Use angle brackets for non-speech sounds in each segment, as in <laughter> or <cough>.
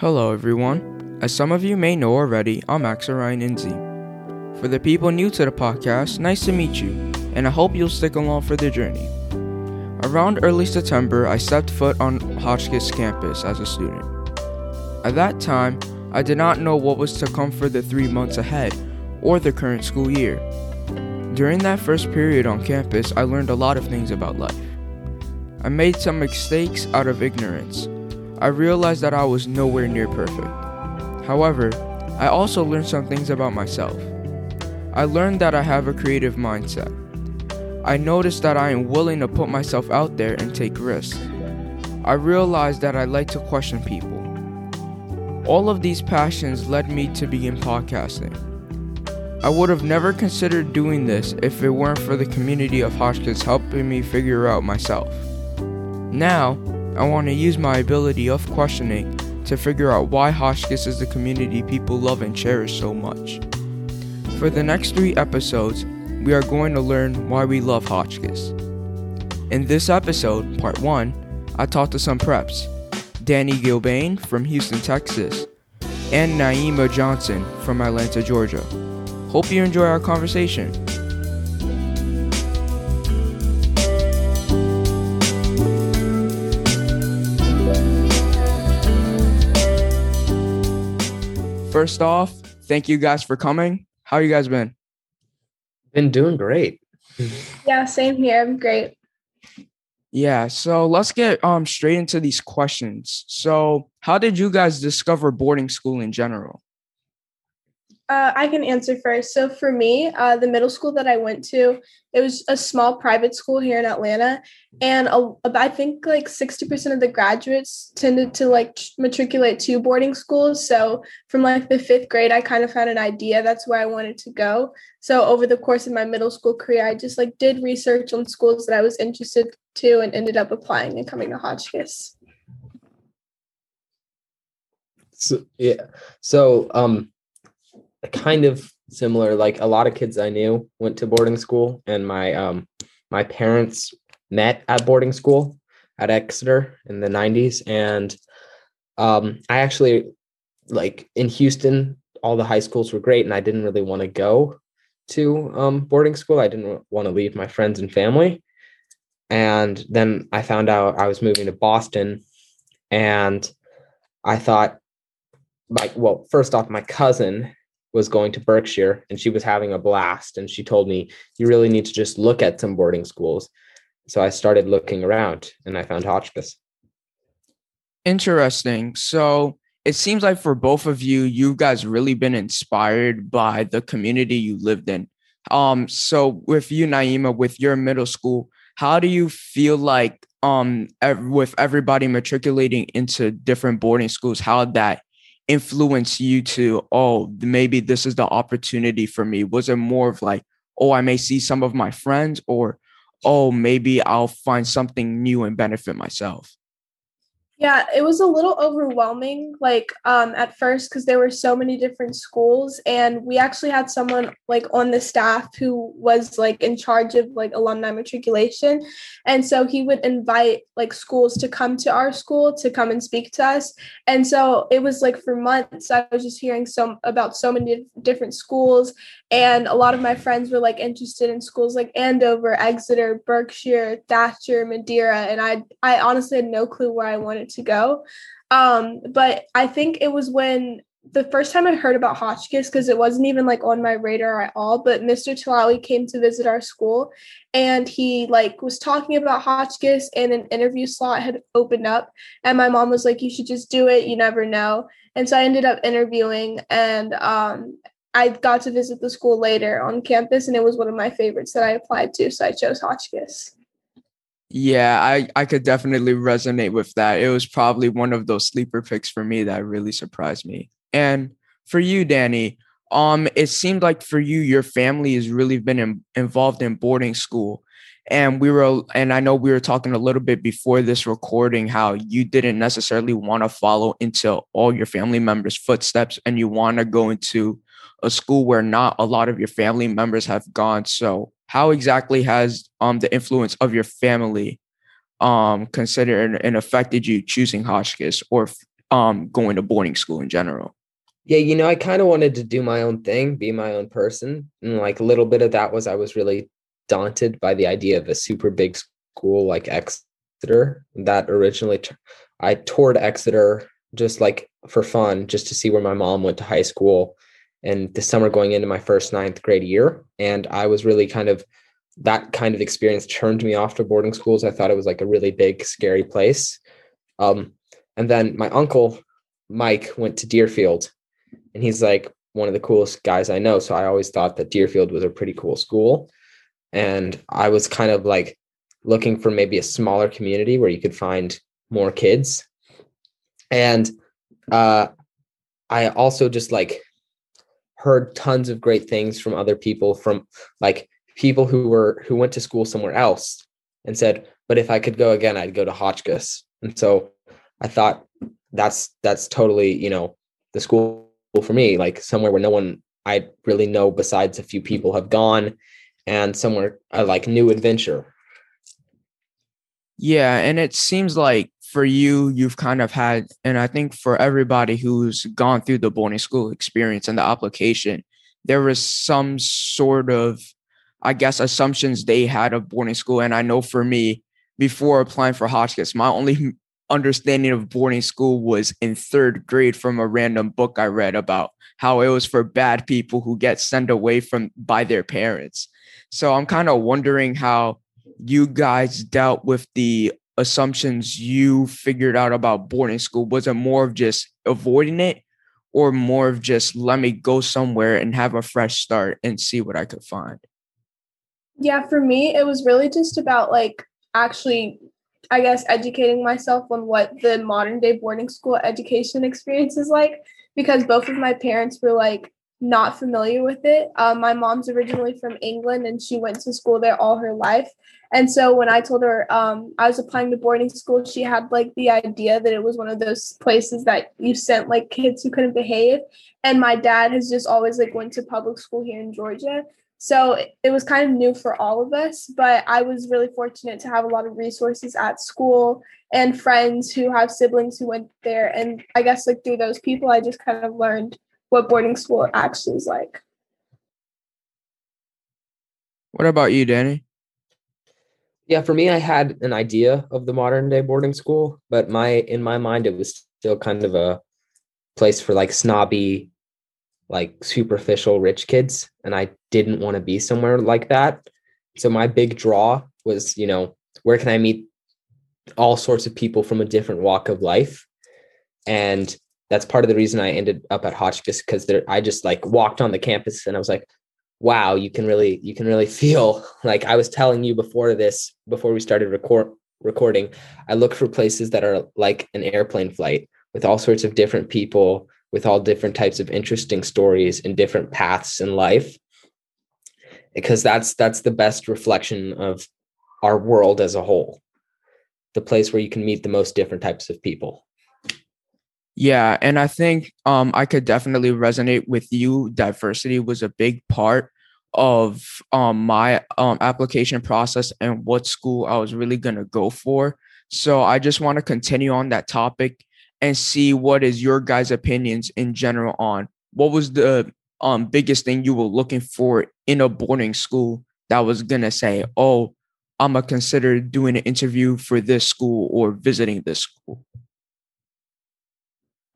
Hello, everyone. As some of you may know already, I'm Max Orion Inzi. For the people new to the podcast, nice to meet you, and I hope you'll stick along for the journey. Around early September, I stepped foot on Hotchkiss campus as a student. At that time, I did not know what was to come for the three months ahead or the current school year. During that first period on campus, I learned a lot of things about life. I made some mistakes out of ignorance I realized that I was nowhere near perfect. However, I also learned some things about myself. I learned that I have a creative mindset. I noticed that I am willing to put myself out there and take risks. I realized that I like to question people. All of these passions led me to begin podcasting. I would have never considered doing this if it weren't for the community of Hotchkiss helping me figure out myself. Now, I want to use my ability of questioning to figure out why Hotchkiss is the community people love and cherish so much. For the next three episodes, we are going to learn why we love Hotchkiss. In this episode, part one, I talked to some preps Danny Gilbane from Houston, Texas, and Naima Johnson from Atlanta, Georgia. Hope you enjoy our conversation. First off, thank you guys for coming. How you guys been? Been doing great. Yeah, same here. I'm great. Yeah, so let's get um straight into these questions. So, how did you guys discover boarding school in general? Uh, I can answer first. So for me, uh, the middle school that I went to, it was a small private school here in Atlanta, and a, I think like sixty percent of the graduates tended to like matriculate to boarding schools. So from like the fifth grade, I kind of had an idea that's where I wanted to go. So over the course of my middle school career, I just like did research on schools that I was interested to, and ended up applying and coming to Hotchkiss. So, yeah. So um kind of similar. Like a lot of kids I knew went to boarding school, and my um my parents met at boarding school at Exeter in the 90s. And um I actually like in Houston, all the high schools were great, and I didn't really want to go to um boarding school. I didn't want to leave my friends and family. And then I found out I was moving to Boston and I thought like well first off my cousin was going to Berkshire and she was having a blast. And she told me, you really need to just look at some boarding schools. So I started looking around and I found Hotchkiss. Interesting. So it seems like for both of you, you guys really been inspired by the community you lived in. Um, so with you, Naima, with your middle school, how do you feel like um ev- with everybody matriculating into different boarding schools, how that influence you to, oh, maybe this is the opportunity for me? Was it more of like, oh, I may see some of my friends, or oh, maybe I'll find something new and benefit myself? Yeah, it was a little overwhelming, like um, at first, because there were so many different schools, and we actually had someone like on the staff who was like in charge of like alumni matriculation, and so he would invite like schools to come to our school to come and speak to us, and so it was like for months I was just hearing so about so many different schools, and a lot of my friends were like interested in schools like Andover, Exeter, Berkshire, Thatcher, Madeira, and I I honestly had no clue where I wanted to go. Um, but I think it was when the first time I heard about Hotchkiss, because it wasn't even like on my radar at all, but Mr. Talawi came to visit our school and he like was talking about Hotchkiss and an interview slot had opened up. And my mom was like, You should just do it, you never know. And so I ended up interviewing and um I got to visit the school later on campus and it was one of my favorites that I applied to. So I chose Hotchkiss. Yeah, I, I could definitely resonate with that. It was probably one of those sleeper picks for me that really surprised me. And for you, Danny, um, it seemed like for you, your family has really been in, involved in boarding school. And we were, and I know we were talking a little bit before this recording how you didn't necessarily want to follow into all your family members' footsteps and you want to go into a school where not a lot of your family members have gone. So, how exactly has um the influence of your family um considered and affected you choosing Hotchkiss or um going to boarding school in general? Yeah, you know, I kind of wanted to do my own thing, be my own person. And like a little bit of that was I was really daunted by the idea of a super big school like Exeter. That originally, t- I toured Exeter just like for fun, just to see where my mom went to high school. And the summer going into my first ninth grade year. And I was really kind of, that kind of experience turned me off to boarding schools. I thought it was like a really big, scary place. Um, and then my uncle, Mike, went to Deerfield and he's like one of the coolest guys I know. So I always thought that Deerfield was a pretty cool school. And I was kind of like looking for maybe a smaller community where you could find more kids. And uh, I also just like heard tons of great things from other people, from like people who were who went to school somewhere else and said, but if I could go again, I'd go to Hotchkiss. And so I thought that's that's totally, you know, the school for me, like somewhere where no one I really know besides a few people have gone and somewhere a like new adventure. Yeah, and it seems like for you, you've kind of had, and I think for everybody who's gone through the boarding school experience and the application, there was some sort of, I guess, assumptions they had of boarding school. And I know for me, before applying for Hotchkiss, my only understanding of boarding school was in third grade from a random book I read about how it was for bad people who get sent away from by their parents. So I'm kind of wondering how you guys dealt with the assumptions you figured out about boarding school. Was it more of just avoiding it or more of just let me go somewhere and have a fresh start and see what I could find? Yeah, for me, it was really just about like actually I guess, educating myself on what the modern day boarding school education experience is like because both of my parents were like not familiar with it. Um, my mom's originally from England and she went to school there all her life. And so when I told her um, I was applying to boarding school, she had like the idea that it was one of those places that you sent like kids who couldn't behave. And my dad has just always like went to public school here in Georgia. So it was kind of new for all of us, but I was really fortunate to have a lot of resources at school and friends who have siblings who went there. And I guess like through those people, I just kind of learned what boarding school actually is like. What about you, Danny? Yeah, for me, I had an idea of the modern day boarding school, but my in my mind, it was still kind of a place for like snobby like superficial rich kids and I didn't want to be somewhere like that. So my big draw was, you know, where can I meet all sorts of people from a different walk of life? And that's part of the reason I ended up at Hotchkiss because I just like walked on the campus and I was like, wow, you can really you can really <laughs> feel like I was telling you before this before we started record recording, I look for places that are like an airplane flight with all sorts of different people with all different types of interesting stories and different paths in life. Because that's that's the best reflection of our world as a whole. The place where you can meet the most different types of people yeah and i think um i could definitely resonate with you diversity was a big part of um my um application process and what school i was really going to go for so i just want to continue on that topic and see what is your guys' opinions in general on what was the um biggest thing you were looking for in a boarding school that was gonna say, oh, I'm gonna consider doing an interview for this school or visiting this school?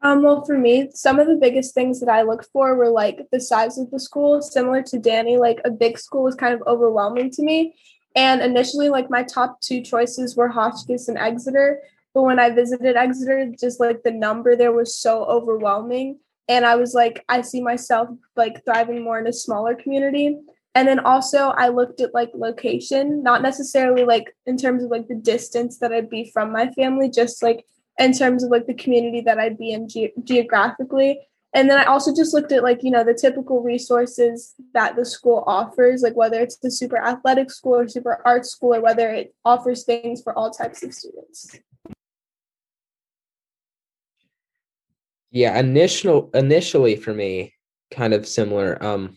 Um, well, for me, some of the biggest things that I looked for were like the size of the school. Similar to Danny, like a big school was kind of overwhelming to me. And initially, like my top two choices were Hotchkiss and Exeter. But when I visited Exeter, just like the number there was so overwhelming. And I was like, I see myself like thriving more in a smaller community. And then also I looked at like location, not necessarily like in terms of like the distance that I'd be from my family, just like in terms of like the community that I'd be in ge- geographically. And then I also just looked at like, you know, the typical resources that the school offers, like whether it's the super athletic school or super art school or whether it offers things for all types of students. Yeah, initial initially for me, kind of similar. Um,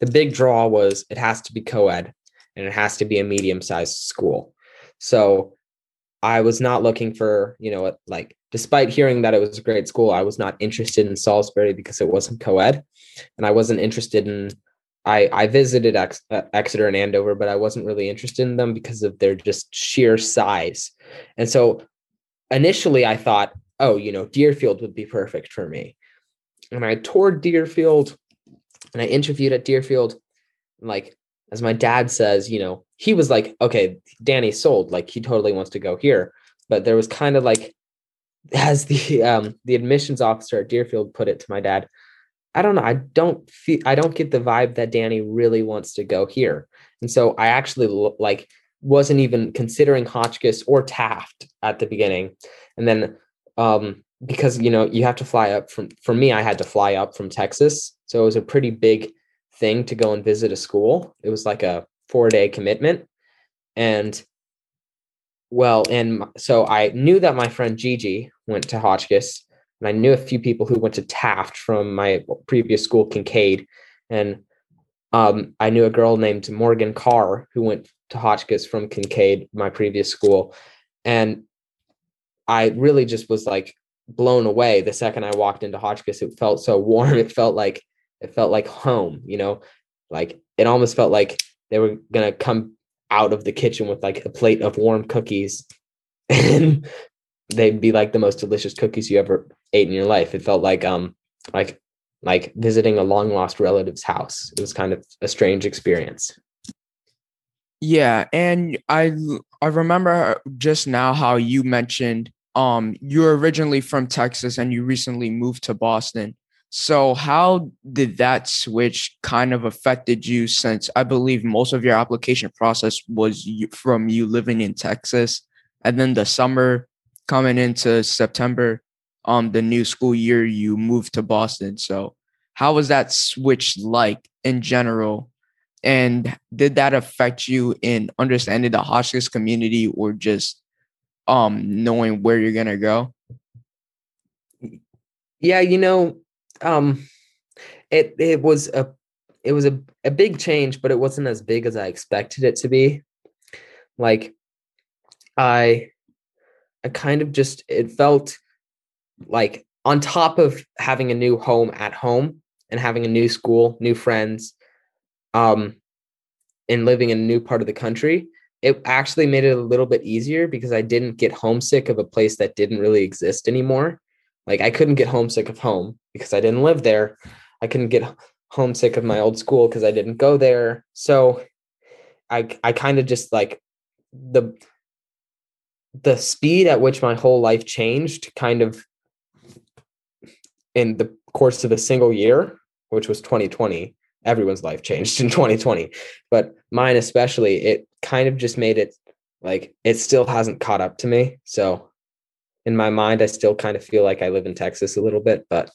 the big draw was it has to be co-ed and it has to be a medium-sized school. So I was not looking for, you know, like despite hearing that it was a great school, I was not interested in Salisbury because it wasn't co-ed, and I wasn't interested in. I I visited Ex, uh, Exeter and Andover, but I wasn't really interested in them because of their just sheer size, and so initially I thought, oh, you know, Deerfield would be perfect for me, and I toured Deerfield, and I interviewed at Deerfield, like as my dad says, you know, he was like, okay, Danny sold, like he totally wants to go here. But there was kind of like, as the um the admissions officer at Deerfield put it to my dad, I don't know, I don't feel, I don't get the vibe that Danny really wants to go here. And so I actually like wasn't even considering Hotchkiss or Taft at the beginning. And then um because you know you have to fly up from for me I had to fly up from Texas. So it was a pretty big thing to go and visit a school. It was like a four day commitment. And well, and so I knew that my friend Gigi went to Hotchkiss, and I knew a few people who went to Taft from my previous school, Kincaid. And um, I knew a girl named Morgan Carr who went to Hotchkiss from Kincaid, my previous school. And I really just was like blown away the second I walked into Hotchkiss. It felt so warm. <laughs> It felt like it felt like home, you know, like it almost felt like they were gonna come out of the kitchen with like a plate of warm cookies <laughs> and they'd be like the most delicious cookies you ever ate in your life. It felt like um like like visiting a long lost relative's house. It was kind of a strange experience. Yeah, and I I remember just now how you mentioned um you're originally from Texas and you recently moved to Boston. So, how did that switch kind of affected you since I believe most of your application process was from you living in Texas and then the summer coming into September, um, the new school year, you moved to Boston. So, how was that switch like in general? And did that affect you in understanding the Hotchkiss community or just um knowing where you're gonna go? Yeah, you know, um it it was a it was a, a big change but it wasn't as big as i expected it to be. Like i i kind of just it felt like on top of having a new home at home and having a new school new friends um and living in a new part of the country it actually made it a little bit easier because i didn't get homesick of a place that didn't really exist anymore like I couldn't get homesick of home because I didn't live there. I couldn't get homesick of my old school because I didn't go there. So I I kind of just like the the speed at which my whole life changed kind of in the course of a single year, which was 2020. Everyone's life changed in 2020, but mine especially, it kind of just made it like it still hasn't caught up to me. So in my mind, I still kind of feel like I live in Texas a little bit, but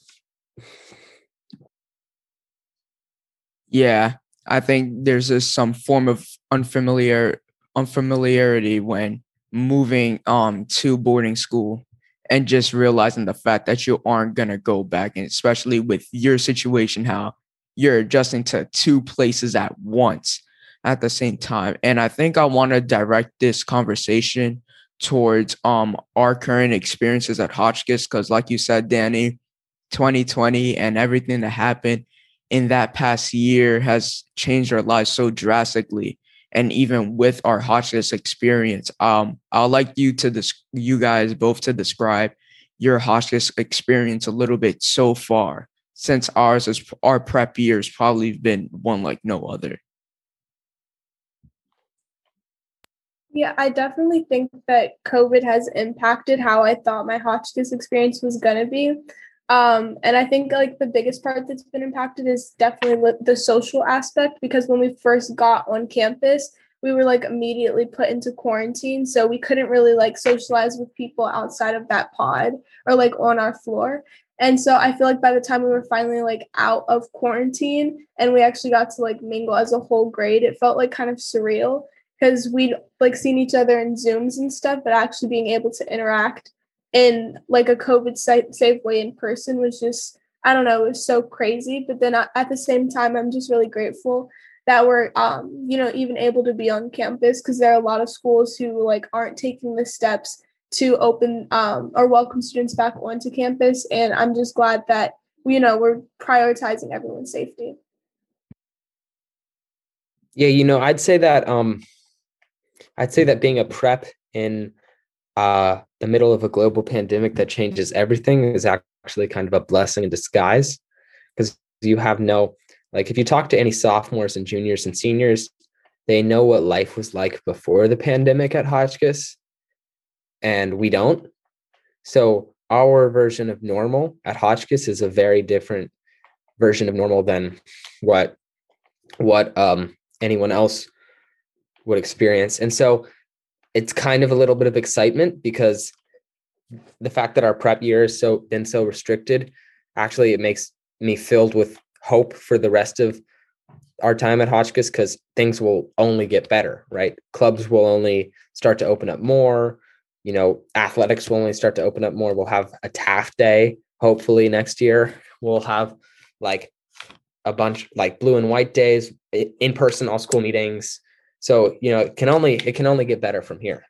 yeah, I think there's a, some form of unfamiliar unfamiliarity when moving um to boarding school and just realizing the fact that you aren't gonna go back, and especially with your situation, how you're adjusting to two places at once at the same time. And I think I want to direct this conversation towards um our current experiences at Hotchkiss because like you said Danny 2020 and everything that happened in that past year has changed our lives so drastically. And even with our Hotchkiss experience um I'd like you to this you guys both to describe your Hotchkiss experience a little bit so far since ours is our prep years probably been one like no other Yeah, I definitely think that COVID has impacted how I thought my Hotchkiss experience was going to be. Um, and I think like the biggest part that's been impacted is definitely the social aspect because when we first got on campus, we were like immediately put into quarantine. So we couldn't really like socialize with people outside of that pod or like on our floor. And so I feel like by the time we were finally like out of quarantine and we actually got to like mingle as a whole grade, it felt like kind of surreal because we'd like seen each other in Zooms and stuff, but actually being able to interact in like a COVID safe way in person was just, I don't know, it was so crazy. But then at the same time, I'm just really grateful that we're um, you know even able to be on campus because there are a lot of schools who like aren't taking the steps to open um, or welcome students back onto campus and i'm just glad that you know we're prioritizing everyone's safety yeah you know i'd say that um i'd say that being a prep in uh the middle of a global pandemic that changes everything is actually kind of a blessing in disguise because you have no like if you talk to any sophomores and juniors and seniors, they know what life was like before the pandemic at Hotchkiss, and we don't. So our version of normal at Hotchkiss is a very different version of normal than what what um, anyone else would experience. And so it's kind of a little bit of excitement because the fact that our prep year has so been so restricted actually it makes me filled with hope for the rest of our time at Hotchkiss because things will only get better, right? Clubs will only start to open up more. You know, athletics will only start to open up more. We'll have a Taft day, hopefully next year. <laughs> We'll have like a bunch like blue and white days, in person, all school meetings. So, you know, it can only it can only get better from here.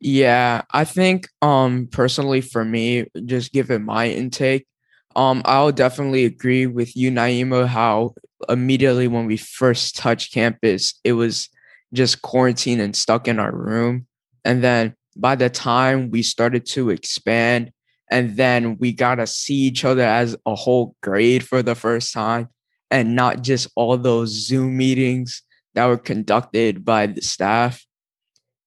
Yeah, I think um personally for me, just given my intake, um, I'll definitely agree with you, Naima, how immediately when we first touched campus, it was just quarantine and stuck in our room. And then by the time we started to expand, and then we got to see each other as a whole grade for the first time, and not just all those Zoom meetings that were conducted by the staff.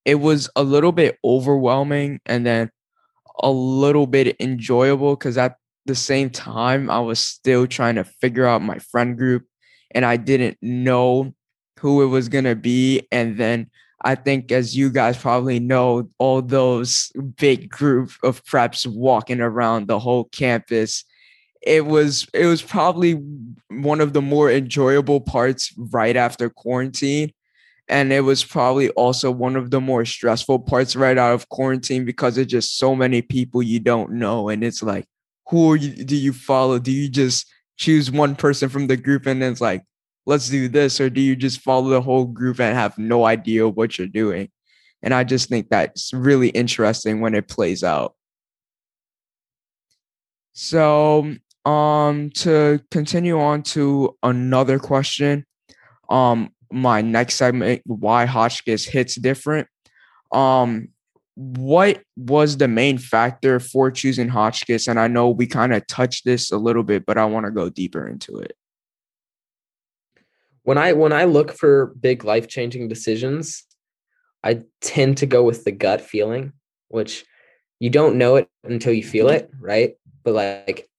It was a little bit overwhelming and then a little bit enjoyable because at the same time, I was still trying to figure out my friend group and I didn't know who it was going to be. And then I think, as you guys probably know, all those big group of preps walking around the whole campus. It was it was probably one of the more enjoyable parts right after quarantine. And it was probably also one of the more stressful parts right out of quarantine because it's just so many people you don't know. And it's like, who you, do you follow? Do you just choose one person from the group and then it's like, let's do this? Or do you just follow the whole group and have no idea what you're doing? And I just think that's really interesting when it plays out. So, um, to continue on to another question, um, my next segment, why Hotchkiss hits different. Um, what was the main factor for choosing Hotchkiss? And I know we kind of touched this a little bit, but I want to go deeper into it. When I when I look for big life changing decisions, I tend to go with the gut feeling, which you don't know it until you feel it, right? But like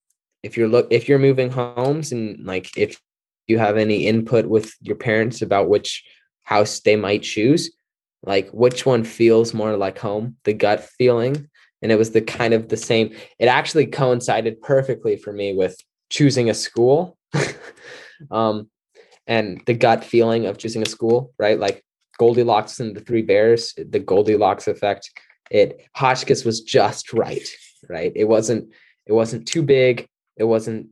if you're look if you're moving homes and like if you have any input with your parents about which house they might choose, like which one feels more like home the gut feeling and it was the kind of the same it actually coincided perfectly for me with choosing a school. <laughs> Um and the gut feeling of choosing a school right? Like goldilocks and the three bears the goldilocks effect it hotchkiss was just right right? It wasn't it wasn't too big it wasn't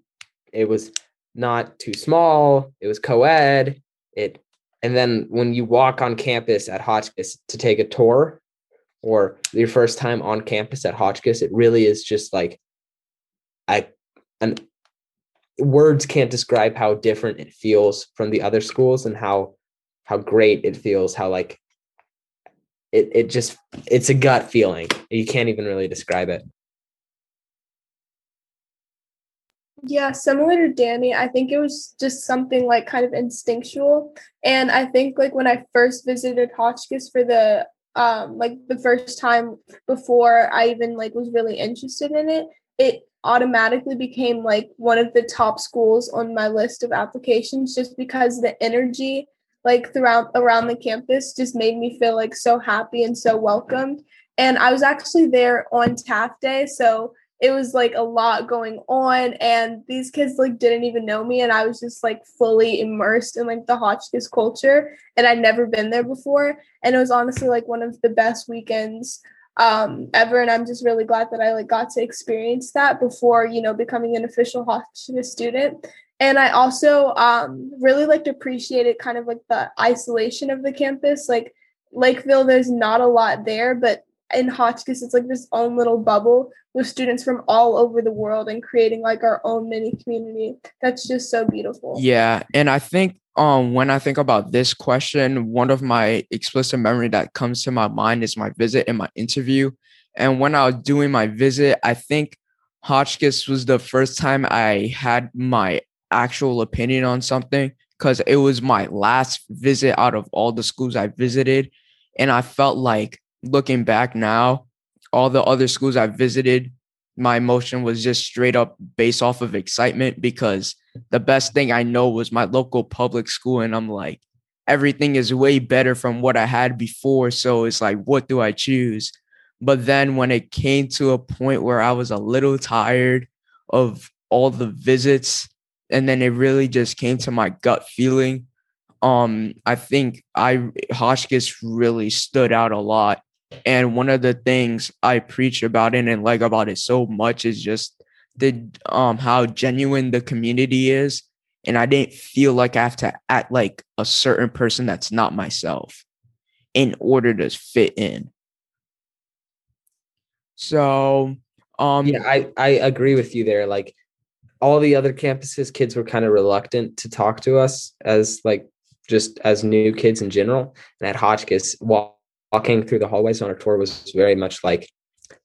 it was not too small it was co-ed it and then when you walk on campus at Hotchkiss to take a tour or your first time on campus at Hotchkiss, it really is just like I and words can't describe how different it feels from the other schools and how how great it feels, how like it it just it's a gut feeling. You can't even really describe it. Yeah, similar to Danny, I think it was just something like kind of instinctual. And I think like when I first visited Hotchkiss for the um like the first time before I even like was really interested in it, it automatically became like one of the top schools on my list of applications just because the energy like throughout around the campus just made me feel like so happy and so welcomed. And I was actually there on Taft Day, so it was like a lot going on and these kids like didn't even know me and I was just like fully immersed in like the Hotchkiss culture and I'd never been there before and it was honestly like one of the best weekends um ever and I'm just really glad that I like got to experience that before you know becoming an official Hotchkiss student And I also um, really like appreciated kind of like the isolation of the campus. Like Lakeville, there's not a lot there, but in Hotchkiss, it's like this own little bubble with students from all over the world and creating like our own mini community. That's just so beautiful. Yeah, and I think um when I think about this question, one of my explicit memory that comes to my mind is my visit and my interview. And when I was doing my visit, I think Hotchkiss was the first time I had my actual opinion on something because it was my last visit out of all the schools I visited. And I felt like looking back now, all the other schools I visited, my emotion was just straight up based off of excitement because the best thing I know was my local public school. And I'm like, everything is way better from what I had before. So it's like, what do I choose? But then when it came to a point where I was a little tired of all the visits, and then it really just came to my gut feeling. Um, I think I Hotchkiss really stood out a lot and one of the things I preach about it and like about it so much is just the um how genuine the community is. And I didn't feel like I have to act like a certain person that's not myself in order to fit in. So um yeah, I, I agree with you there. Like all the other campuses, kids were kind of reluctant to talk to us as like just as new kids in general. And at Hotchkiss, while walking through the hallways on our tour was very much like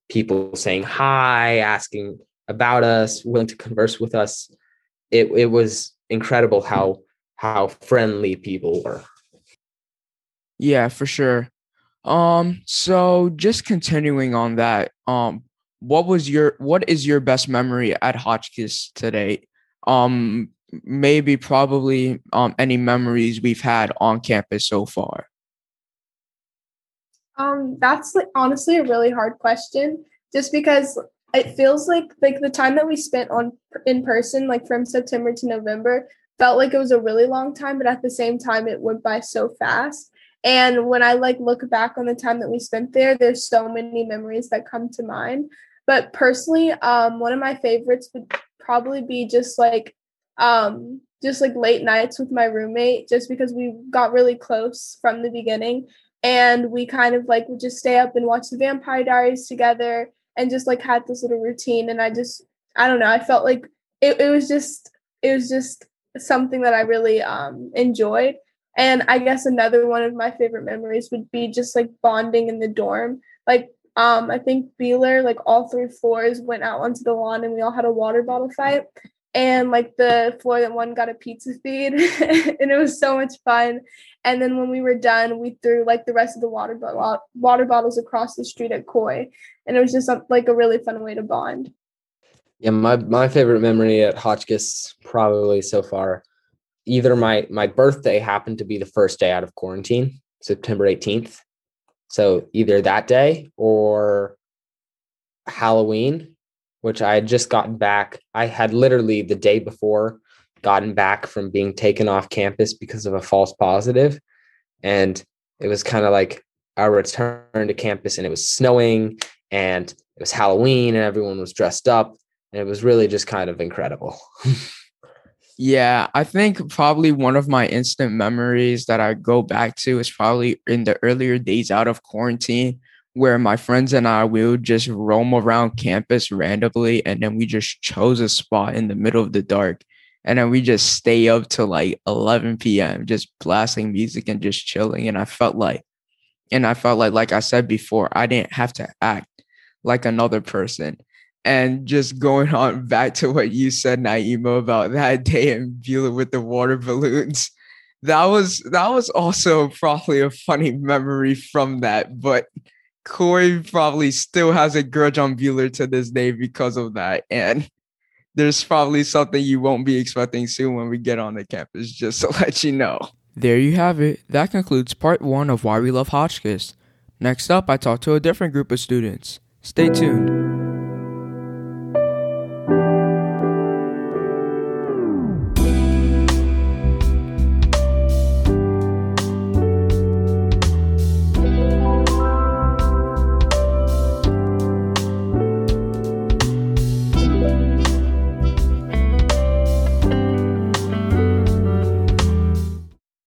people saying hi, asking about us, willing to converse with us. It it was incredible how how friendly people were. Yeah, for sure. Um, so just continuing on that, um, what was your what is your best memory at Hotchkiss today? Um, maybe probably um any memories we've had on campus so far. Um, that's like honestly a really hard question, just because it feels like like the time that we spent on in person, like from September to November, felt like it was a really long time, but at the same time, it went by so fast. And when I like look back on the time that we spent there, there's so many memories that come to mind. But personally, um, one of my favorites would probably be just like um just like late nights with my roommate just because we got really close from the beginning and we kind of like would just stay up and watch the vampire diaries together and just like had this little routine. And i just i don't know i felt like it, it was just it was just something that i really um enjoyed. And i guess another one of my favorite memories would be just like bonding in the dorm. Like um i think Buehler like all three floors went out onto the lawn and we all had a water bottle fight and like the floor that one got a pizza feed <laughs> and it was so much fun. And then when we were done we threw like the rest of the water bo- water bottles across the street at Coy and it was just um, like a really fun way to bond. Yeah my my favorite memory at Hotchkiss probably so far either my my birthday happened to be the first day out of quarantine September 18th so either that day or Halloween which I had just gotten back. I had literally the day before gotten back from being taken off campus because of a false positive. And it was kind of like our return to campus, and it was snowing and it was Halloween, and everyone was dressed up. And it was really just kind of incredible. <laughs> yeah, I think probably one of my instant memories that I go back to is probably in the earlier days out of quarantine where my friends and I we would just roam around campus randomly and then we just chose a spot in the middle of the dark and then we just stay up till like 11 p.m. just blasting music and just chilling and I felt like and I felt like like I said before I didn't have to act like another person and just going <laughs> on back to what you said Naima about that <laughs> day in Buehler with the water balloons that was that was also probably a funny memory from that but Corey probably still has a grudge on Buehler to this day because of that. And there's probably something you won't be expecting soon when we get on the campus, just to <laughs> let you know. There you have it. That concludes part one of Why We Love Hotchkiss. Next up, I talk to a different group of students. Stay tuned.